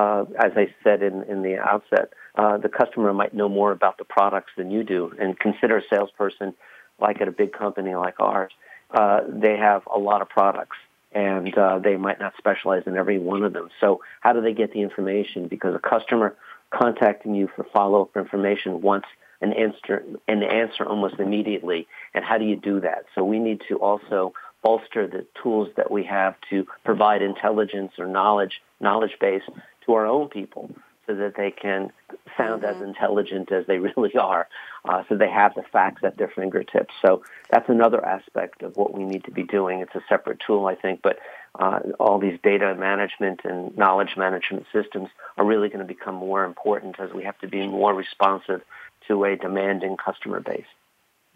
uh, as I said in, in the outset, uh, the customer might know more about the products than you do. And consider a salesperson like at a big company like ours. Uh, they have a lot of products and uh, they might not specialize in every one of them. So how do they get the information? Because a customer contacting you for follow-up information wants an answer, an answer almost immediately. And how do you do that? So we need to also bolster the tools that we have to provide intelligence or knowledge, knowledge base to our own people so that they can sound mm-hmm. as intelligent as they really are, uh, so they have the facts at their fingertips. So that's another aspect of what we need to be doing. It's a separate tool, I think, but uh, all these data management and knowledge management systems are really going to become more important as we have to be more responsive to a demanding customer base.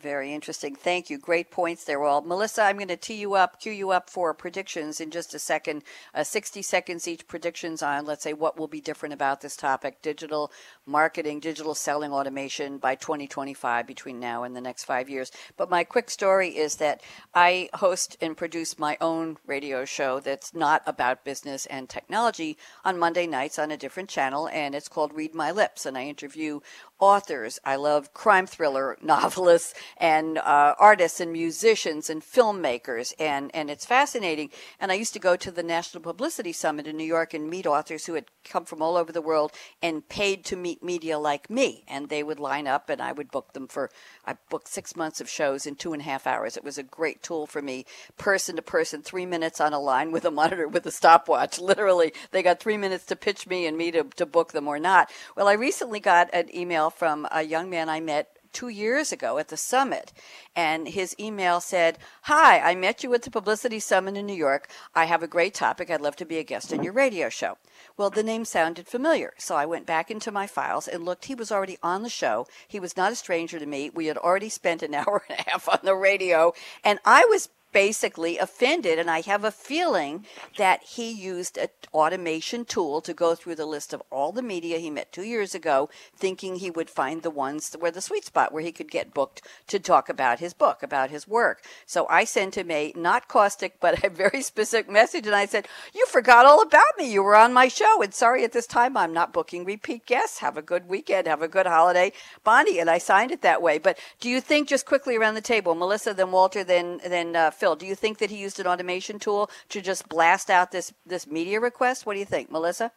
Very interesting. Thank you. Great points there. Well, Melissa, I'm going to tee you up, cue you up for predictions in just a second. Uh, 60 seconds each predictions on, let's say, what will be different about this topic digital marketing, digital selling automation by 2025 between now and the next five years. But my quick story is that I host and produce my own radio show that's not about business and technology on Monday nights on a different channel, and it's called Read My Lips. And I interview authors. I love crime thriller novelists and uh, artists and musicians and filmmakers, and, and it's fascinating. And I used to go to the National Publicity Summit in New York and meet authors who had come from all over the world and paid to meet media like me. And they would line up, and I would book them for, I booked six months of shows in two and a half hours. It was a great tool for me, person to person, three minutes on a line with a monitor with a stopwatch. Literally, they got three minutes to pitch me and me to, to book them or not. Well, I recently got an email from a young man I met two years ago at the summit. And his email said, Hi, I met you at the Publicity Summit in New York. I have a great topic. I'd love to be a guest on your radio show. Well, the name sounded familiar. So I went back into my files and looked. He was already on the show. He was not a stranger to me. We had already spent an hour and a half on the radio. And I was basically offended. And I have a feeling that he used an automation tool to go through the list of all the media he met two years ago, thinking he would find the ones where the sweet spot where he could get booked to talk about his book, about his work. So I sent him a not caustic, but a very specific message. And I said, You forgot all about me. You were on my show. And sorry, at this time, I'm not booking repeat guests. Have a good weekend. Have a good holiday, Bonnie. And I signed it that way. But do you think, just quickly around the table, Melissa, then Walter, then, then uh, do you think that he used an automation tool to just blast out this, this media request? What do you think, Melissa?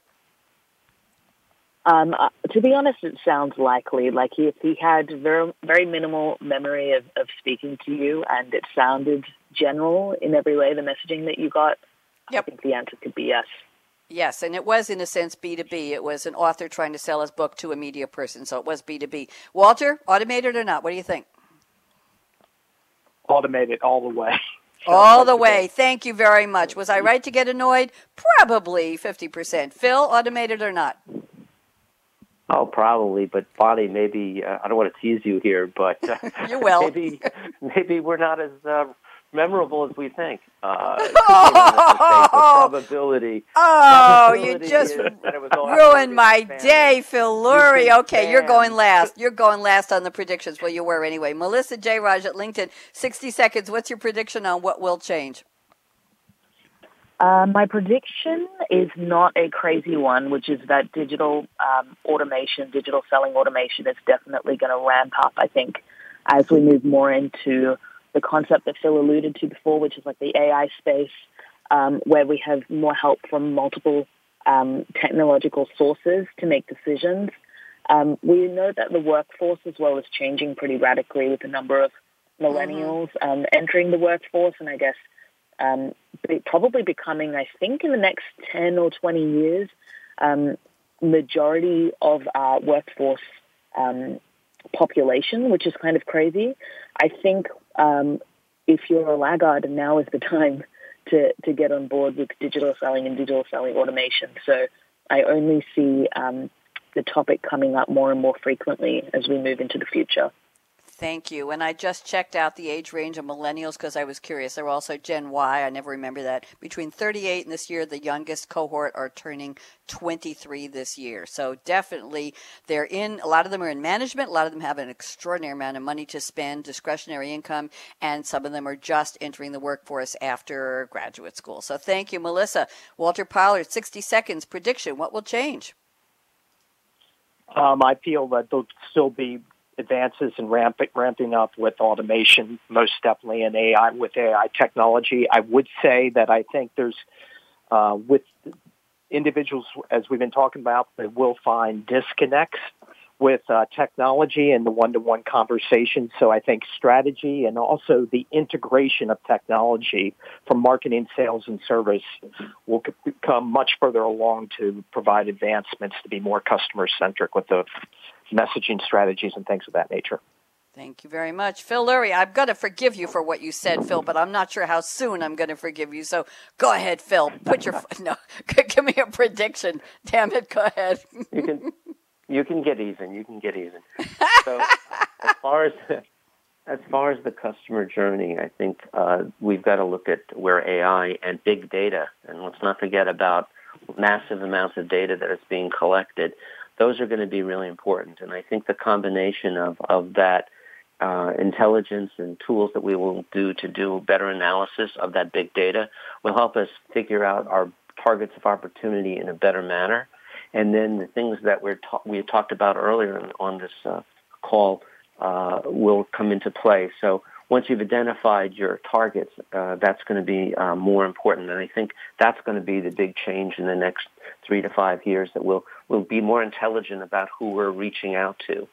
Um, uh, to be honest, it sounds likely. Like if he had very, very minimal memory of, of speaking to you and it sounded general in every way, the messaging that you got, yep. I think the answer could be yes. Yes, and it was in a sense B2B. It was an author trying to sell his book to a media person, so it was B2B. Walter, automated or not? What do you think? Automated all the way. All the way. Thank you very much. Was I right to get annoyed? Probably 50%. Phil, automated or not? Oh, probably, but Bonnie, maybe uh, I don't want to tease you here, but uh, you will. maybe maybe we're not as uh, memorable as we think. Uh, oh, probability. Oh, probability you just ruined my day, Phil Lurie. Okay, you're going last. You're going last on the predictions. Well, you were anyway. Melissa Jeyaraj at LinkedIn. 60 seconds. What's your prediction on what will change? Uh, my prediction is not a crazy one, which is that digital um, automation, digital selling automation is definitely going to ramp up, I think, as we move more into the concept that Phil alluded to before, which is like the AI space, um, where we have more help from multiple um, technological sources to make decisions. Um, we know that the workforce as well is changing pretty radically with the number of millennials mm-hmm. Um, entering the workforce, and I guess um, probably becoming, I think, in the next 10 or 20 years, um, majority of our workforce population, which is kind of crazy. I think um, if you're a laggard, now is the time to, to get on board with digital selling and digital selling automation. So I only see um, the topic coming up more and more frequently as we move into the future. Thank you. And I just checked out the age range of millennials because I was curious. They're also Gen Y. I never remember that. Between 38 and this year, the youngest cohort are turning 23 this year. So definitely they're in, a lot of them are in management. A lot of them have an extraordinary amount of money to spend, discretionary income, and some of them are just entering the workforce after graduate school. So thank you, Melissa. Walter Pollard, 60 seconds prediction. What will change? Um, I feel that there'll still be advances in ramp, ramping up with automation, most definitely in AI with AI technology. I would say that I think there's uh, with individuals, as we've been talking about, that will find disconnects with uh, technology and the one-to-one conversation. So I think strategy and also the integration of technology from marketing, sales, and service will come much further along to provide advancements to be more customer-centric with the messaging strategies and things of that nature. Thank you very much. Phil Lurie, I'm going to forgive you for what you said, Phil, but I'm not sure how soon I'm going to forgive you. So go ahead, Phil. Put your, no, give me a prediction. Damn it, go ahead. you can, you can get even. You can get even. So as far as, as far as the customer journey, I think uh, we've got to look at where AI and big data, and let's not forget about massive amounts of data that is being collected those are going to be really important. And I think the combination of, of that uh, intelligence and tools that we will do to do better analysis of that big data will help us figure out our targets of opportunity in a better manner. And then the things that we're ta- we talked about earlier on this uh, call uh, will come into play. So once you've identified your targets, uh, that's going to be uh, more important. And I think that's going to be the big change in the next three to five years that we'll, we'll be more intelligent about who we're reaching out to.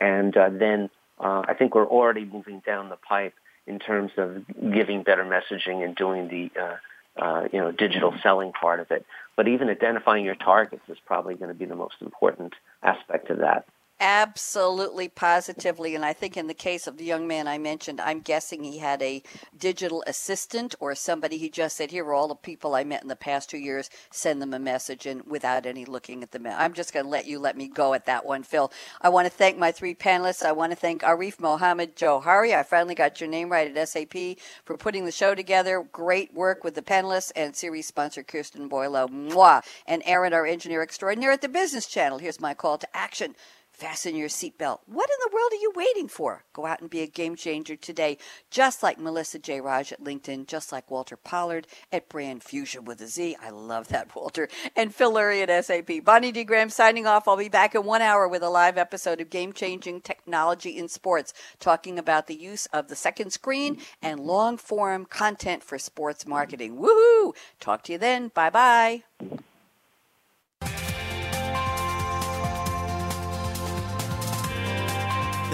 And uh, then uh, I think we're already moving down the pipe in terms of giving better messaging and doing the uh, uh, you know digital selling part of it. But even identifying your targets is probably going to be the most important aspect of that. Absolutely, positively. And I think in the case of the young man I mentioned, I'm guessing he had a digital assistant or somebody he just said, Here are all the people I met in the past two years, send them a message and without any looking at them. I'm just going to let you let me go at that one, Phil. I want to thank my three panelists. I want to thank Arif Mohammed Johari. I finally got your name right at SAP for putting the show together. Great work with the panelists and series sponsor Kirsten Boyle. Mwah. And Aaron, our engineer extraordinaire at the Business Channel. Here's my call to action. Fasten your seatbelt. What in the world are you waiting for? Go out and be a game changer today, just like Melissa Jeyaraj at LinkedIn, just like Walter Pollard at Brand Fuzion with a Z. I love that, Walter. And Phil Lurie at SAP. Bonnie D. Graham signing off. I'll be back in one hour with a live episode of Game Changing Technology in Sports, talking about the use of the second screen and long form content for sports marketing. Woohoo! Talk to you then. Bye bye.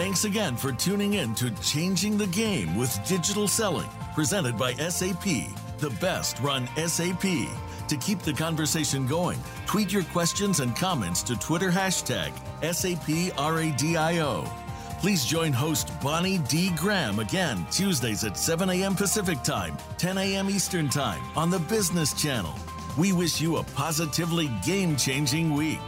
Thanks again for tuning in to Changing the Game with Digital Selling, presented by SAP, the best run SAP. To keep the conversation going, tweet your questions and comments to Twitter hashtag SAPRADIO. Please join host Bonnie D. Graham again Tuesdays at 7 a.m. Pacific Time, 10 a.m. Eastern Time on the Business Channel. We wish you a positively game changing week.